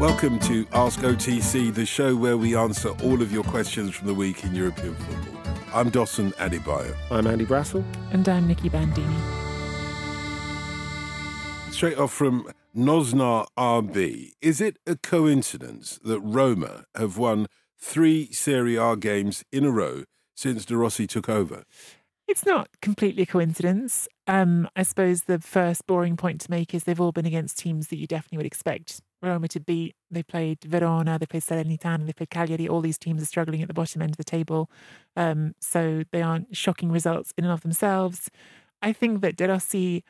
Welcome to Ask OTC, the show where we answer all of your questions from the week in European football. I'm Dotun Adebayo. I'm Andy Brassell. And I'm Nicky Bandini. Straight off from Nosnar RB, is it a coincidence that Roma have won three Serie A games in a row since De Rossi took over? It's not completely a coincidence. Um, I suppose the first boring point to make is they've all been against teams that you definitely would expect Roma to beat. They played Verona, they played Salernitana, they played Cagliari. All these teams are struggling at the bottom end of the table. Um, so they aren't shocking results in and of themselves. I think that De Rossi,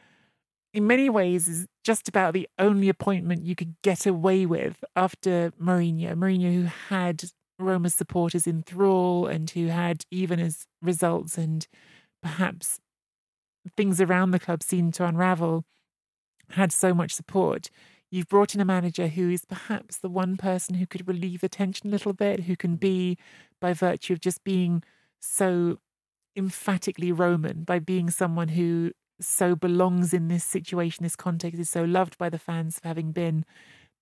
in many ways, is just about the only appointment you could get away with after Mourinho. Mourinho, who had Roma's supporters in thrall and who had even as results and perhaps things around the club seemed to unravel, had so much support. You've brought in a manager who is perhaps the one person who could relieve the tension a little bit, who can be, by virtue of just being so emphatically Roman, by being someone who so belongs in this situation, this context, is so loved by the fans for having been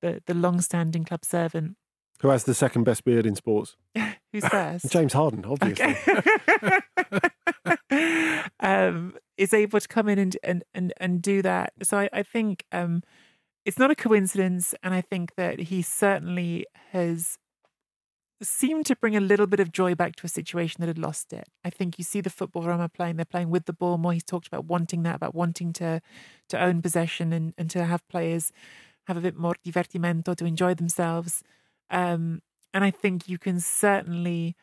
the, the long standing club servant. Who has the second best beard in sports? Who's first? James Harden, obviously. Okay. um, is able to come in and and and, and do that. So I, I think um, it's not a coincidence, and I think that he certainly has seemed to bring a little bit of joy back to a situation that had lost it. I think you see the football Roma playing; they're playing with the ball more. He's talked about wanting that, about wanting to to own possession and and to have players have a bit more divertimento to enjoy themselves. Um, and I think you can certainly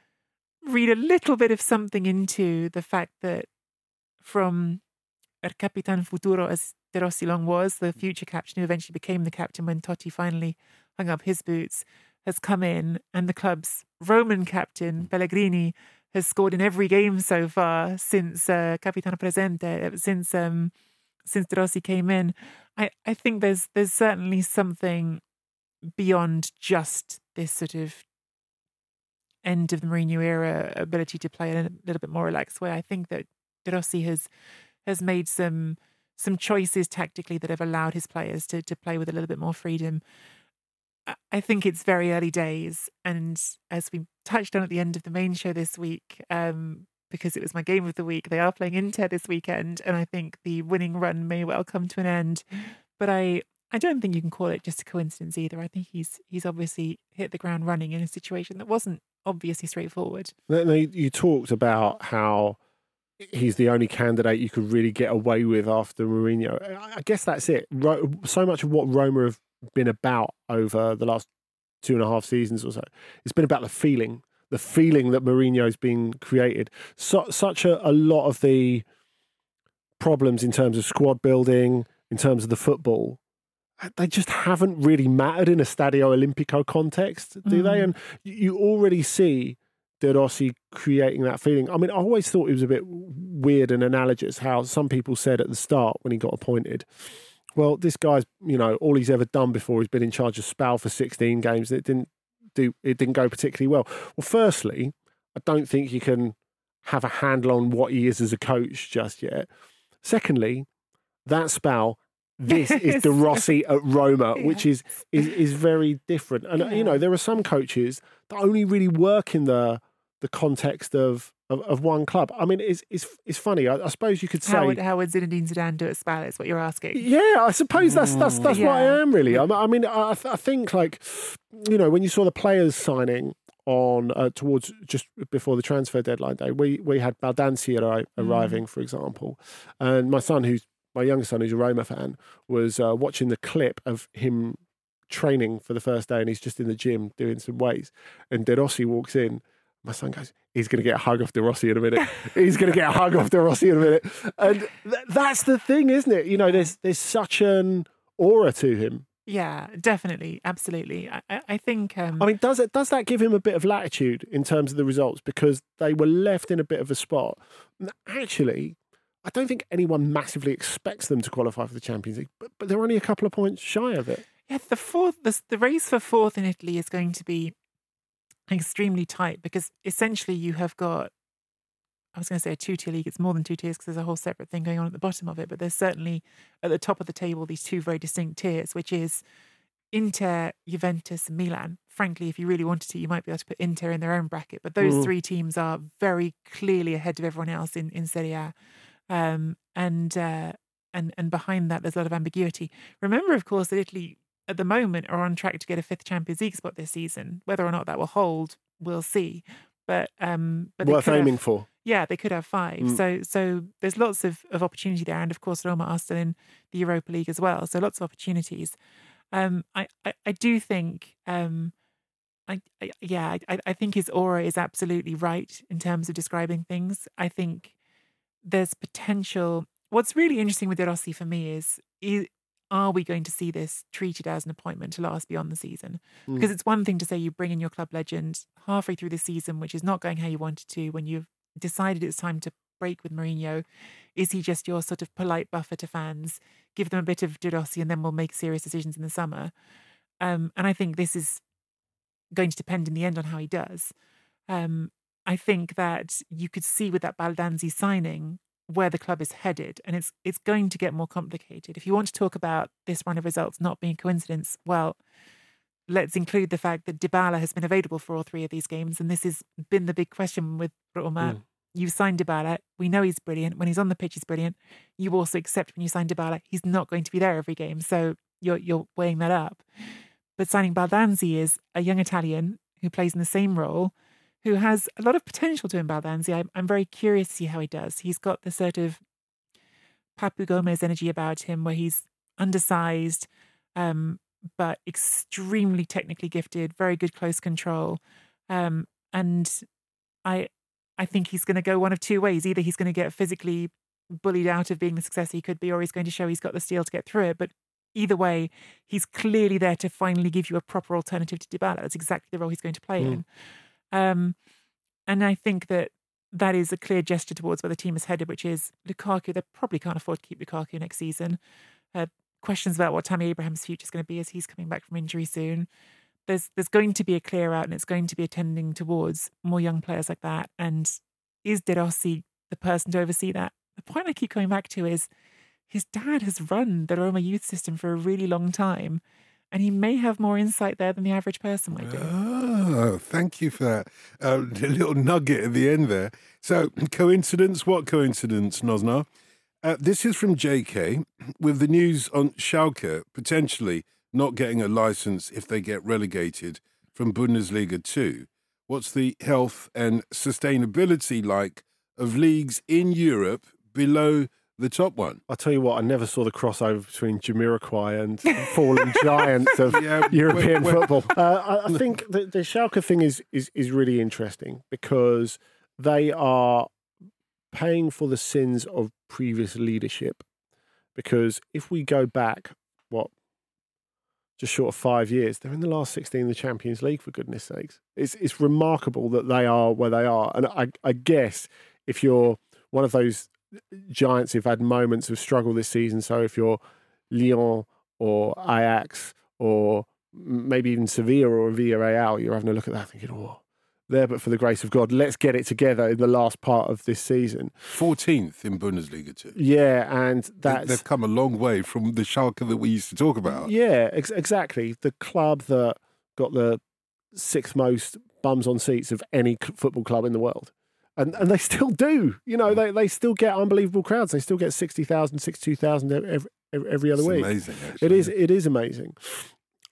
read a little bit of something into the fact that from El Capitan Futuro, as De Rossi long was, the future captain who eventually became the captain when Totti finally hung up his boots, has come in, and the club's Roman captain, Pellegrini, has scored in every game so far since uh, Capitano Presente, uh, since um, since De Rossi came in. I, I think there's there's certainly something beyond just this sort of end of the Mourinho era ability to play in a little bit more relaxed way. I think that De Rossi has has made some some choices tactically that have allowed his players to to play with a little bit more freedom. I think it's very early days, and as we touched on at the end of the main show this week, um, because it was my game of the week, they are playing Inter this weekend, and I think the winning run may well come to an end. But I I don't think you can call it just a coincidence either. I think he's he's obviously hit the ground running in a situation that wasn't obviously straightforward. You talked about how he's the only candidate you could really get away with after Mourinho. I guess that's it. So much of what Roma have been about over the last two and a half seasons or so, it's been about the feeling, the feeling that Mourinho's been created. So, such a, a lot of the problems in terms of squad building, in terms of the football, they just haven't really mattered in a Stadio Olimpico context, do they? Mm. And you already see Rossi creating that feeling. I mean, I always thought it was a bit weird and analogous how some people said at the start when he got appointed, well, this guy's, you know, all he's ever done before is been in charge of Spal for 16 games. and It didn't do, it didn't go particularly well. Well, firstly, I don't think you can have a handle on what he is as a coach just yet. Secondly, that Spal, this is De Rossi at Roma, which is is is very different. And uh, you know, there are some coaches that only really work in the the context of of, of one club. I mean, it's it's it's funny. I, I suppose you could say. How would, how would Zinedine Zidane do at Spal? Is what you're asking. Yeah, I suppose that's that's that's what I am really. I, I mean, I, I think like, you know, when you saw the players signing on uh, towards just before the transfer deadline day, we we had Baldanzi arri- arriving, for example, and my son, who's my younger son, who's a Roma fan, was uh, watching the clip of him training for the first day, and he's just in the gym doing some weights, and De Rossi walks in. My son goes, he's going to get a hug off De Rossi in a minute. he's going to get a hug off De Rossi in a minute. And th- that's the thing, isn't it? You know, there's there's such an aura to him. Yeah, definitely, absolutely. I, I think. Um, I mean, does it does that give him a bit of latitude in terms of the results because they were left in a bit of a spot? Actually, I don't think anyone massively expects them to qualify for the Champions League, but, but they're only a couple of points shy of it. Yeah, the fourth, the, the race for fourth in Italy is going to be extremely tight because essentially you have got, I was going to say a two tier league. It's more than two tiers because there's a whole separate thing going on at the bottom of it. But there's certainly at the top of the table these two very distinct tiers, which is Inter, Juventus, and Milan. Frankly, if you really wanted to, you might be able to put Inter in their own bracket. But those Mm. three teams are very clearly ahead of everyone else in, in Serie A. Um, and, uh, and, and behind that, there's a lot of ambiguity. Remember, of course, that Italy at the moment are on track to get a fifth Champions League spot this season. Whether or not that will hold, we'll see. But um, but Worth could have- aiming for. yeah, they could have five. Mm. So so there's lots of, of opportunity there, and of course Roma are still in the Europa League as well. So lots of opportunities. Um, I, I I do think um, I, I yeah I I think his aura is absolutely right in terms of describing things. I think there's potential. What's really interesting with De Rossi for me is, is are we going to see this treated as an appointment to last beyond the season? Mm. Because it's one thing to say you bring in your club legend halfway through the season, which is not going how you wanted to, when you've decided it's time to break with Mourinho. Is he just your sort of polite buffer to fans? Give them a bit of De and then we'll make serious decisions in the summer. Um, and I think this is going to depend in the end on how he does. Um, I think that you could see with that Baldanzi signing where the club is headed, and it's it's going to get more complicated. If you want to talk about this run of results not being coincidence, well, let's include the fact that Dybala has been available for all three of these games, and this has been the big question with Roma. Mm. You signed Dybala. We know he's brilliant. When he's on the pitch, he's brilliant. You also accept when you sign Dybala, he's not going to be there every game. So you're you're weighing that up. But signing Baldanzi is a young Italian who plays in the same role, who has a lot of potential to him. Baldanzi, I'm, I'm very curious to see how he does. He's got the sort of Papu Gomez energy about him, where he's undersized, um, but extremely technically gifted, very good close control, um, and I I think he's going to go one of two ways. Either he's going to get physically bullied out of being the success he could be, or he's going to show he's got the steel to get through it. But either way, he's clearly there to finally give you a proper alternative to Dybala. That's exactly the role he's going to play Mm. in. Um, and I think that that is a clear gesture towards where the team is headed, which is Lukaku. They probably can't afford to keep Lukaku next season. Uh, questions about what Tammy Abraham's future is going to be as he's coming back from injury soon. There's there's going to be a clear out, and it's going to be attending towards more young players like that. And is De Rossi the person to oversee that? The point I keep coming back to is his dad has run the Roma youth system for a really long time, and he may have more insight there than the average person might do. Oh, thank you for that uh, little nugget at the end there. So, coincidence? What coincidence, Nosnar? Uh, this is from JK with the news on Schalke potentially not getting a license if they get relegated from Bundesliga 2. What's the health and sustainability like of leagues in Europe below the top one. I'll tell you what, I never saw the crossover between Jamiroquai and fallen giants of Yeah, European when- when- football. Uh, I, I think the, the Schalke thing is, is is really interesting because they are paying for the sins of previous leadership. Because if we go back, what, just short of five years, they're in the last 16 of the Champions League, for goodness sakes. It's, it's remarkable that they are where they are. And I, I guess if you're one of those giants who've had moments of struggle this season, so if you're Lyon or Ajax or maybe even Sevilla or Villarreal, you're having a look at that thinking, oh, there, but for the grace of God, let's get it together in the last part of this season. 14th in Bundesliga too. Yeah, and that's They've come a long way from the Schalke that we used to talk about. Yeah, ex- exactly. The club that got the sixth most bums on seats of any football club in the world. And, and they still do. You know, they, they still get unbelievable crowds. They still get 60,000, 62,000 every, every, every other It's week. amazing, actually. It is, it is amazing.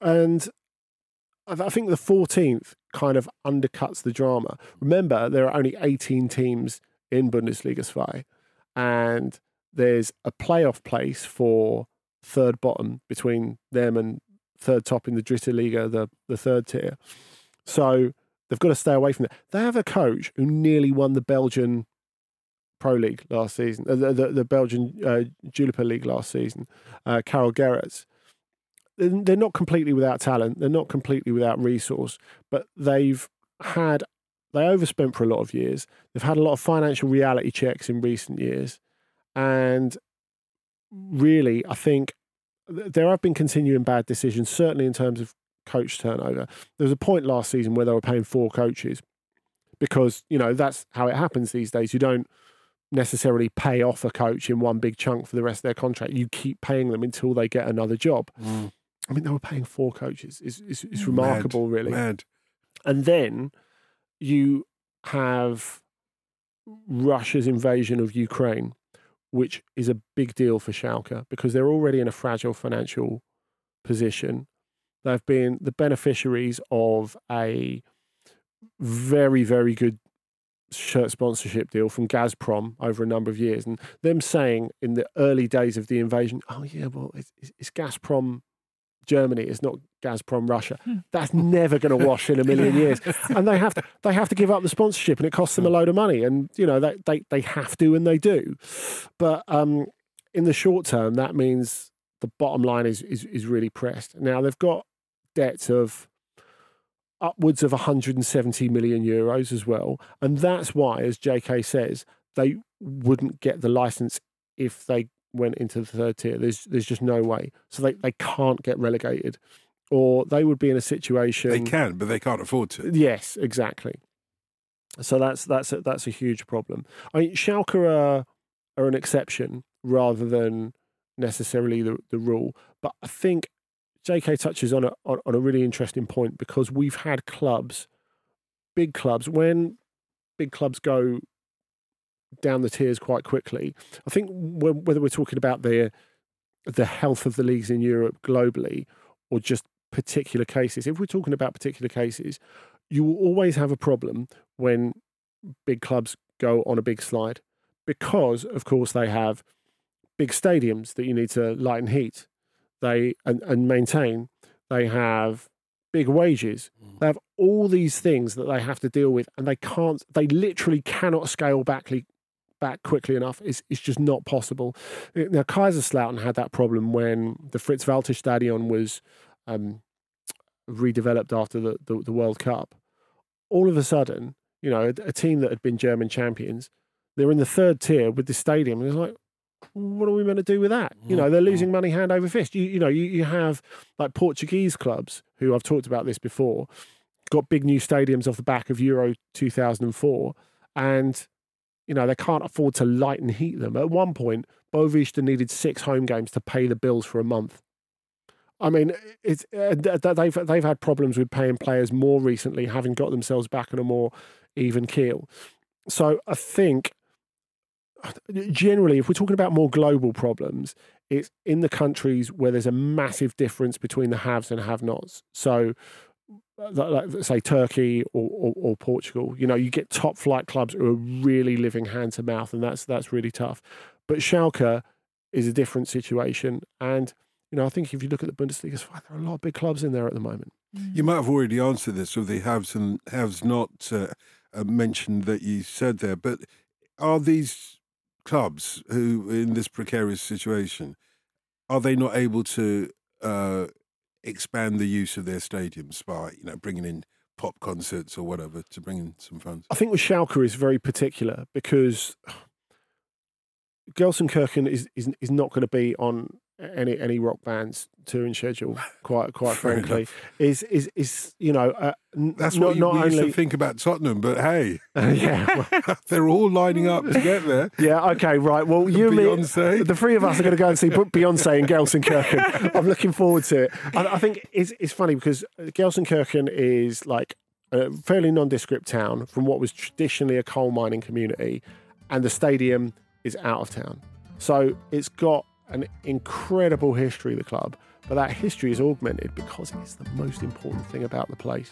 And I I think the 14th kind of undercuts the drama. Remember, there are only 18 teams in Bundesliga 2, and there's a playoff place for third bottom between them and third top in the Dritte Liga, the, the third tier. So they've got to stay away from that. They have a coach who nearly won the Belgian Pro League last season, uh, the, the, the Belgian uh, Jupiler League last season, uh, Karel Geraerts they're they're not completely without talent. They're not completely without resource, but they've had they overspent for a lot of years. They've had a lot of financial reality checks in recent years, and really, I think there have been continuing bad decisions. Certainly in terms of coach turnover. There was a point last season where they were paying four coaches because you know that's how it happens these days. You don't necessarily pay off a coach in one big chunk for the rest of their contract. You keep paying them until they get another job. Mm. I mean, they were paying four coaches. It's, it's, it's Mad, remarkable, really. Mad. And then you have Russia's invasion of Ukraine, which is a big deal for Schalke because they're already in a fragile financial position. They've been the beneficiaries of a very, very good shirt sponsorship deal from Gazprom over a number of years. And them saying in the early days of the invasion, oh, yeah, well, it's, it's- Gazprom Germany, it's not Gazprom Russia. That's never going to wash in a million years. And they have to they have to give up the sponsorship and it costs them a load of money. And, you know, they, they, they have to and they do. But um, in the short term, that means the bottom line is, is, is really pressed. Now, they've got debts of upwards of 170 million euros as well. And that's why, as JK says, they wouldn't get the license if they went into the third tier. There's there's just no way. So they, they can't get relegated. Or they would be in a situation They can, but they can't afford to. Yes, exactly. So that's that's a, that's a huge problem. I mean, Schalke are, are an exception rather than necessarily the, the rule. But I think JK touches on a on, on a really interesting point because we've had clubs, big clubs, when big clubs go down the tiers quite quickly. I think whether we're talking about the the health of the leagues in Europe globally or just particular cases, if we're talking about particular cases, you will always have a problem when big clubs go on a big slide because, of course, they have big stadiums that you need to light and heat they and, and maintain. They have big wages. They have all these things that they have to deal with, and they can't. They literally cannot scale back back quickly enough. It's it's just not possible. Now, Kaiserslautern had that problem when the Fritz Walter Stadion was um, redeveloped after the, the, the World Cup. All of a sudden, you know, a, a team that had been German champions, they're in the third tier with the stadium, and it's like, what are we meant to do with that? You know, they're losing money hand over fist. You, you know, you, you have like Portuguese clubs who I've talked about this before, got big new stadiums off the back of Euro 2004, and you know they can't afford to light and heat them. At one point, Boavista needed six home games to pay the bills for a month. I mean, it's uh, th- th- they've they've had problems with paying players more recently, having got themselves back on a more even keel. So I think generally, if we're talking about more global problems, it's in the countries where there's a massive difference between the haves and have-nots. So like, like, say Turkey or, or, or Portugal. You know, you get top flight clubs who are really living hand to mouth, and that's that's really tough. But Schalke is a different situation, and you know, I think if you look at the Bundesliga, there are a lot of big clubs in there at the moment. You might have already answered this with the haves and haves not uh, uh, mentioned that you said there, but are these clubs who in this precarious situation are they not able to uh, expand the use of their stadiums by you know bringing in pop concerts or whatever to bring in some funds? I think with Schalke is very particular because Gelsenkirchen is, is is not going to be on any any rock bands touring schedule. Quite quite frankly, is is is you know uh, n- That's not, what you, not used only to think about Tottenham, but hey, yeah well, they're all lining up to get there. yeah okay right. Well, you and me, the three of us are going to go and see Beyonce and Gelsenkirchen. I'm looking forward to it. I, I think it's it's funny because Gelsenkirchen is like a fairly nondescript town from what was traditionally a coal mining community, and the stadium is out of town. So it's got an incredible history, of the club, but that history is augmented because it's the most important thing about the place.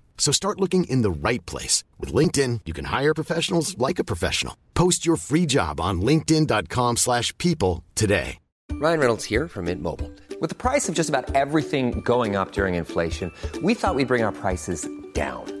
So start looking in the right place. With LinkedIn, you can hire professionals like a professional. Post your free job on linkedin.com slash people today. Ryan Reynolds here from Mint Mobile. With the price of just about everything going up during inflation, we thought we'd bring our prices down.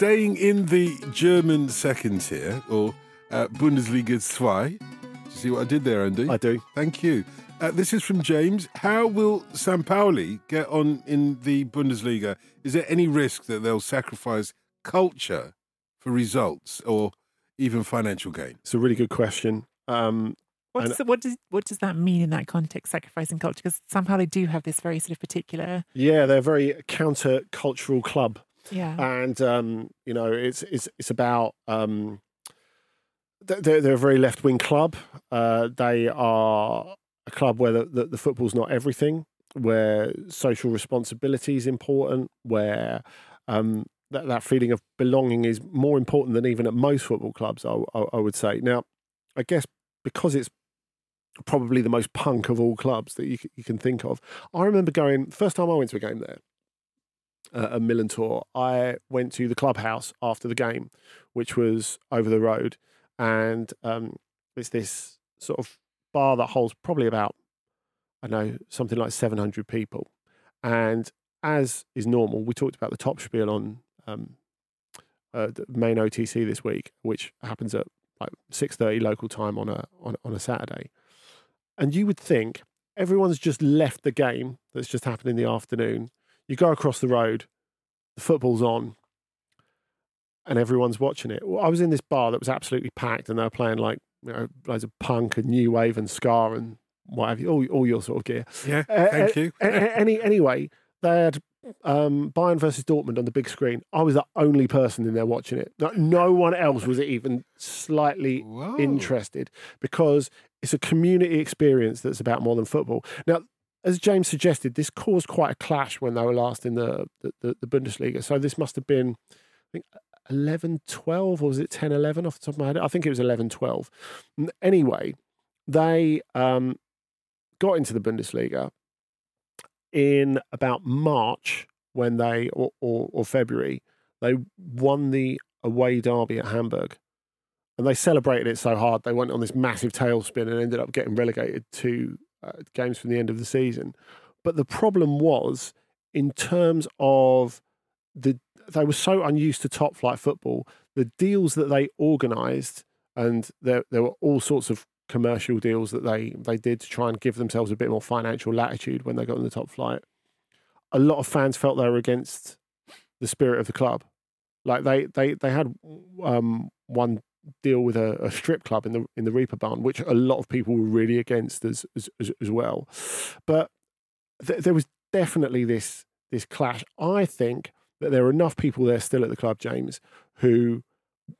Staying in the German second tier, or uh, Bundesliga 2. Do you see what I did there, Andy? I do. Thank you. Uh, this is from James. How will San Pauli get on in the Bundesliga? Is there any risk that they'll sacrifice culture for results or even financial gain? It's a really good question. Um, What And- does, what does what does that mean in that context? Sacrificing culture, because somehow they do have this very sort of particular. yeah, they're a very counter-cultural club. Yeah. and um, you know it's it's it's about um, they're, they're a very left wing club. Uh, they are a club where the, the, the football's not everything, where social responsibility is important, where um, that, that feeling of belonging is more important than even at most football clubs. I, I, I would say. Now, I guess because it's probably the most punk of all clubs that you you can think of. I remember going first time I went to a game there uh, at Millerntor, I went to the clubhouse after the game, which was over the road, and um, it's this sort of bar that holds probably about I don't know something like seven hundred people, and as is normal, we talked about the top spiel on um, uh, the main OTC this week, which happens at like six thirty local time on a on, on a Saturday, and you would think everyone's just left the game that's just happened in the afternoon. You go across the road, the football's on, and everyone's watching it. Well, I was in this bar that was absolutely packed, and they were playing like you know loads of punk and new wave and ska and what have you, all, all your sort of gear. Yeah, Uh, thank uh, you. any anyway, they had um, Bayern versus Dortmund on the big screen. I was the only person in there watching it. No, no one else was even slightly Whoa. interested because it's a community experience that's about more than football. Now, as James suggested, this caused quite a clash when they were last in the the, the, Bundesliga. So this must have been, I think. 11 12 or was it 10 11 off the top of my head i think it was 11 12 anyway they um, got into the bundesliga in about March when they or, or, or February they won the away derby at Hamburg, and they celebrated it so hard they went on this massive tailspin and ended up getting relegated to uh, games from the end of the season. But the problem was in terms of the they were so unused to top flight football. The deals that they organised, and there there were all sorts of commercial deals that they they did to try and give themselves a bit more financial latitude when they got in the top flight. A lot of fans felt they were against the spirit of the club. Like they they they had um, one deal with a, a strip club in the in the Reeperbahn, which a lot of people were really against as as, as, well. But th- there was definitely this this clash. I think that there are enough people there still at the club, James, who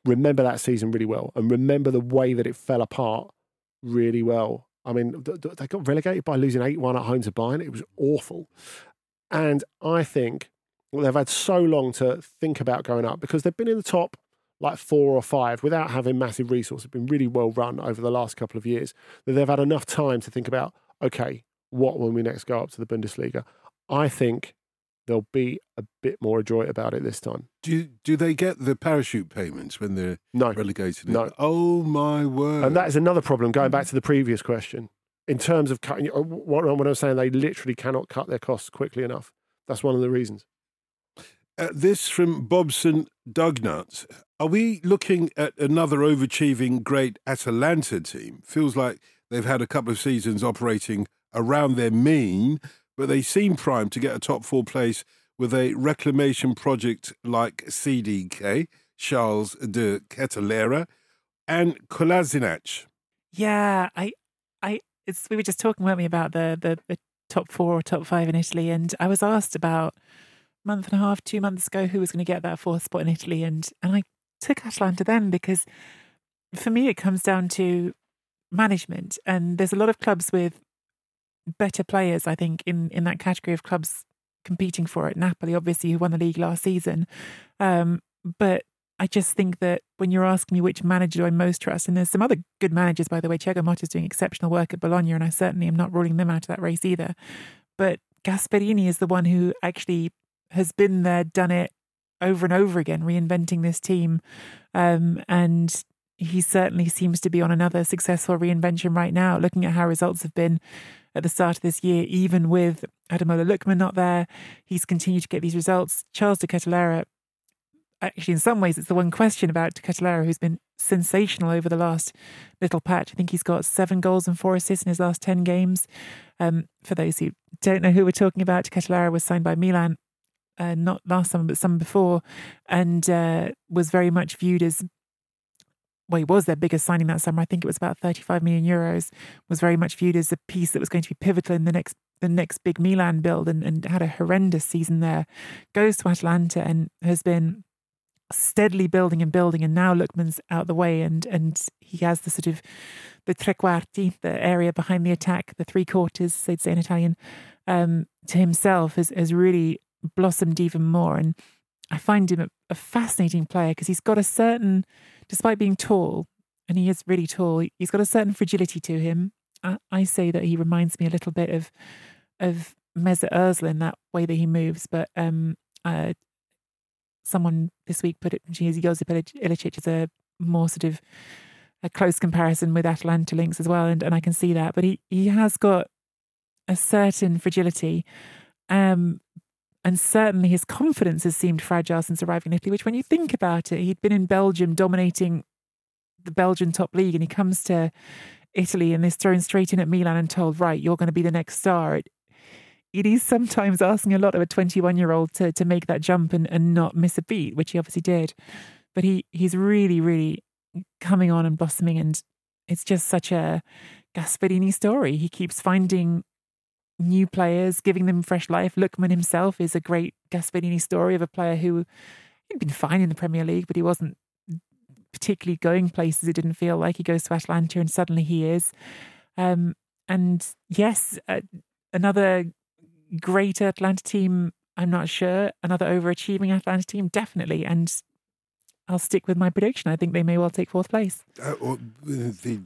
remember that season really well and remember the way that it fell apart really well. I mean, th- th- they got relegated by losing 8 1 at home to Bayern. It was awful. And I think well, they've had so long to think about going up because they've been in the top like four or five without having massive resources. Been really well run over the last couple of years that they've had enough time to think about, okay, what when we next go up to the Bundesliga? I think they'll be a bit more adroit about it this time. Do do they get the parachute payments when they're No. relegated? No. Oh my word! And that is another problem. Going back to the previous question, in terms of cutting, what, I'm saying, they literally cannot cut their costs quickly enough. That's one of the reasons. Uh, this from Bobson Dugnuts. Are we looking at another overachieving great Atalanta team? Feels like they've had a couple of seasons operating around their mean, but they seem primed to get a top four place with a reclamation project like CDK, Charles de Ketelaere, and Kolasinac. Yeah, I, I, it's we were just talking, weren't we, about the the, the top four or top five in Italy, and I was asked about a month and a half, two months ago, who was going to get that fourth spot in Italy, and and I took Atalanta then because for me it comes down to management, and there's a lot of clubs with better players, I think, in in that category of clubs competing for it. Napoli, obviously, who won the league last season, um, but I just think that when you're asking me which manager do I most trust, and there's some other good managers, by the way, Thiago Motta's doing exceptional work at Bologna, and I certainly am not ruling them out of that race either. But Gasperini is the one who actually has been there, done it over and over again, reinventing this team. Um, and he certainly seems to be on another successful reinvention right now, looking at how results have been at the start of this year, even with Ademola Lookman not there. He's continued to get these results. Charles de Ketelaere actually, in some ways, it's the one question about de Ketelaere who's been sensational over the last little patch. I think he's got seven goals and four assists in his last 10 games. Um, for those who don't know who we're talking about, de Ketelaere was signed by Milan, uh, not last summer, but summer before, and uh, was very much viewed as well, he was their biggest signing that summer. I think it was about 35 million euros. Was very much viewed as a piece that was going to be pivotal in the next the next big Milan build, and, and had a horrendous season there. Goes to Atalanta and has been steadily building and building, and now Lookman's out the way, and and he has the sort of the tre quarti, the area behind the attack, the three quarters, they'd say in Italian, um, to himself has has really blossomed even more. And I find him a, a fascinating player because he's got a certain, despite being tall, and he is really tall, he's got a certain fragility to him. I, I say that he reminds me a little bit of of Mesut Ozil in that way that he moves, but um, uh, someone this week put it, she is Josip Ilicic as a more sort of a close comparison with Atalanta links as well, and, and I can see that. But he, he has got a certain fragility, um, and certainly his confidence has seemed fragile since arriving in Italy. Which, when you think about it, he'd been in Belgium dominating the Belgian top league, and he comes to Italy and is thrown straight in at Milan and told, right, you're going to be the next star. It, it is sometimes asking a lot of a 21 year old to, to make that jump and, and not miss a beat, which he obviously did. But he, he's really, really coming on and blossoming. And it's just such a Gasperini story. He keeps finding new players, giving them fresh life. Lookman himself is a great Gasperini story of a player who had been fine in the Premier League, but he wasn't particularly going places. It didn't feel like he goes to Atalanta, and suddenly he is. Um, and yes, uh, another great Atalanta team. I'm not sure. Another overachieving Atalanta team, definitely. And I'll stick with my prediction. I think they may well take fourth place. Uh, the,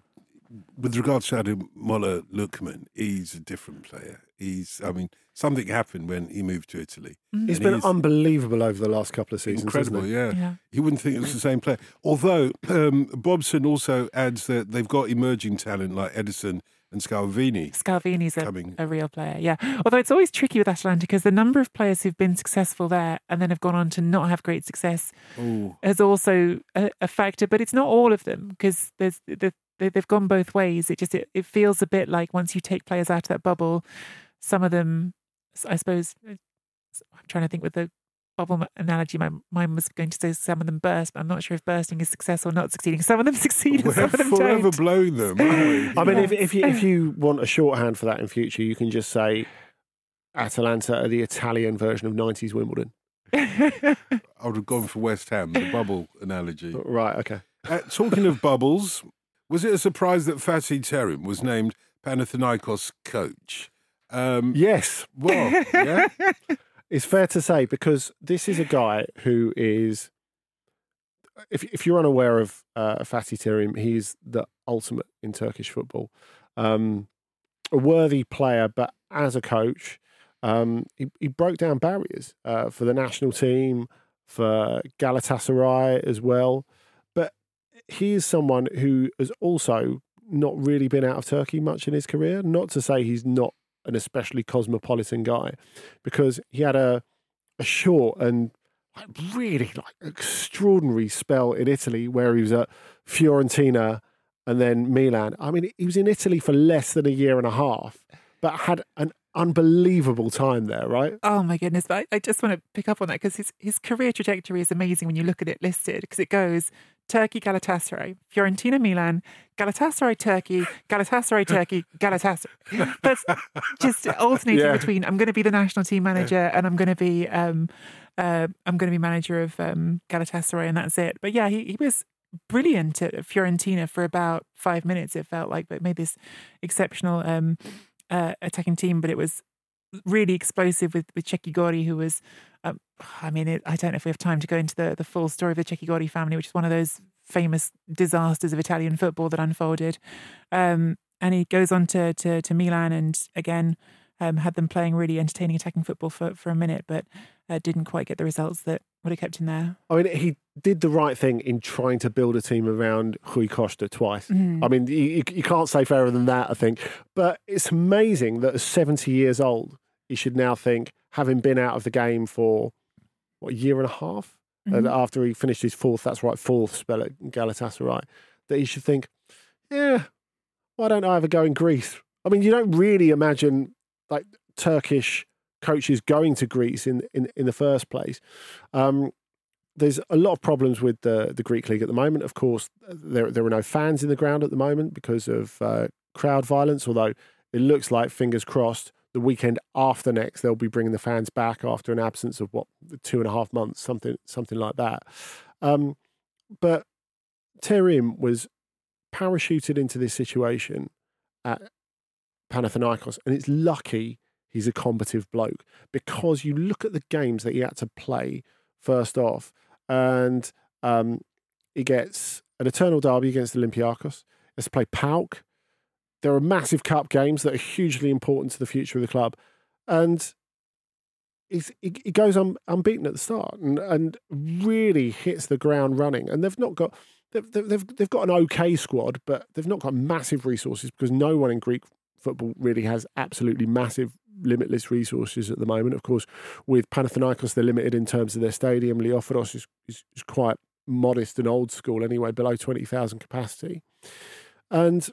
with regards to Ademola Lookman, he's a different player. He's, I mean, something happened when he moved to Italy. Mm-hmm. He's And been unbelievable over the last couple of seasons. Incredible, yeah. Yeah. You wouldn't think it was the same player. Although um, Bobson also adds that they've got emerging talent like Ederson and Scalvini. Scalvini's a, Coming. a real player, yeah. Although it's always tricky with Atalanta because the number of players who've been successful there and then have gone on to not have great success Oh, is also a, a factor. But it's not all of them because there's the, they, they've gone both ways. It just it, it feels a bit like once you take players out of that bubble, some of them, I suppose. uh, I'm trying to think with the bubble analogy. My mind was going to say some of them burst, but I'm not sure if bursting is success or not succeeding. Some of them succeed, and we're some of them forever don't. blowing them, aren't we? I mean, if, if you if you want a shorthand for that in future, you can just say Atalanta are the Italian version of '90s Wimbledon. I would have gone for West Ham, the bubble analogy. Right. Okay. Uh, talking of bubbles, was it a surprise that Fatih Terim was named Panathinaikos coach? Um, Yes, Well, yeah. it's fair to say because this is a guy who is. If if you're unaware of uh, Fatih Terim, he's the ultimate in Turkish football. Um, a worthy player, but as a coach, um, he, he broke down barriers uh, for the national team, for Galatasaray as well. He is someone who has also not really been out of Turkey much in his career. Not to say he's not an especially cosmopolitan guy, because he had a a short and really like extraordinary spell in Italy where he was at Fiorentina and then Milan. I mean, he was in Italy for less than a year and a half, but had an unbelievable time there, right? Oh my goodness! But I, I just want to pick up on that because his his career trajectory is amazing when you look at it listed because it goes Turkey, Galatasaray, Fiorentina, Milan, Galatasaray, Turkey, Galatasaray, Turkey, Galatasaray. That's just alternating Yeah. between I'm going to be the national team manager and I'm going to be um uh, I'm going to be manager of um, Galatasaray and that's it. But yeah, he, he was brilliant at Fiorentina for about five minutes. It felt like, but made this exceptional um, uh, attacking team. But it was really explosive with with Cecchi Gori, who was, um, I mean, it, I don't know if we have time to go into the the full story of the Cecchi Gori family, which is one of those famous disasters of Italian football that unfolded. Um, and he goes on to to, to Milan, and again. Um, had them playing really entertaining attacking football for, for a minute, but uh, didn't quite get the results that would have kept him there. I mean, he did the right thing in trying to build a team around Rui Costa twice. I mean, you, you- you can't say fairer than that, I think. But it's amazing that at 70 years old, he should now think, having been out of the game for, what, a year and a half? And after he finished his fourth, that's right, fourth spell at Galatasaray, that he should think, yeah, why don't I ever go in Greece? I mean, you don't really imagine like Turkish coaches going to Greece in, in, in the first place. Um, there's a lot of problems with the, the Greek league at the moment. Of course, there there are no fans in the ground at the moment because of uh, crowd violence. Although it looks like, fingers crossed, the weekend after next they'll be bringing the fans back after an absence of what two and a half months, something something like that. Um, but Terim was parachuted into this situation at Panathinaikos, and it's lucky he's a combative bloke because you look at the games that he had to play first off, and um, he gets an eternal derby against Olympiacos. He has to play PAOK. There are massive cup games that are hugely important to the future of the club, and he's, he, he goes un, unbeaten at the start and, and really hits the ground running. And they've not got they've they've they've got an okay squad, but they've not got massive resources because no one in Greek football really has absolutely massive limitless resources at the moment. Of course, with Panathinaikos, they're limited in terms of their stadium. Leoforos is, is, is quite modest and old school anyway, below 20,000 capacity. And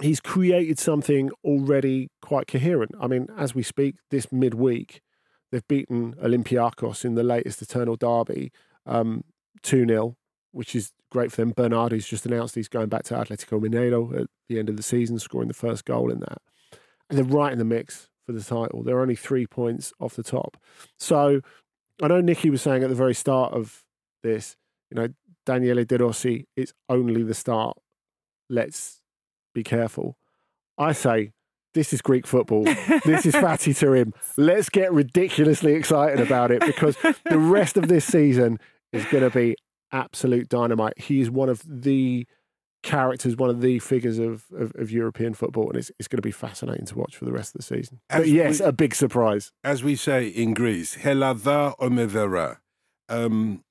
he's created something already quite coherent. I mean, as we speak, this midweek, they've beaten Olympiacos in the latest Eternal Derby um, 2 0, which is great for them. Bernardo's just announced he's going back to Atletico Mineiro at the end of the season, scoring the first goal in that. And they're right in the mix for the title. They're only three points off the top. So I know Nicky was saying at the very start of this, you know, Daniele De Rossi, it's only the start. Let's be careful. I say, this is Greek football. this is Fatih Terim. Let's get ridiculously excited about it because the rest of this season is going to be absolute dynamite. He is one of the characters, one of the figures of, of, of European football, and it's, it's going to be fascinating to watch for the rest of the season. As but yes, we- a big surprise. As we say in Greece, helada omevera. Um,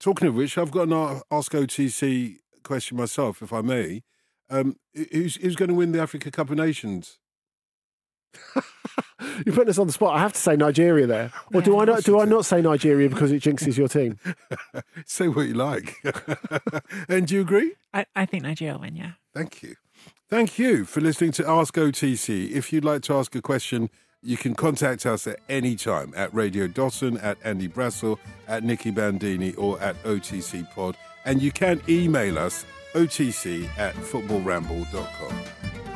talking of which, I've got an Ask OTC question myself, if I may. Um, who's, who's going to win the Africa Cup of Nations? You're putting us on the spot. I have to say Nigeria there, or do I not? Do I not say Nigeria because it jinxes your team? Say what you like. and do you agree? I, I think Nigeria will win, yeah. Thank you. Thank you for listening to Ask OTC. If you'd like to ask a question, you can contact us at any time at Radio Dotun, at Andy Brassell, at Nicky Bandini, or at OTC Pod. And you can email us otc at footballramble.com.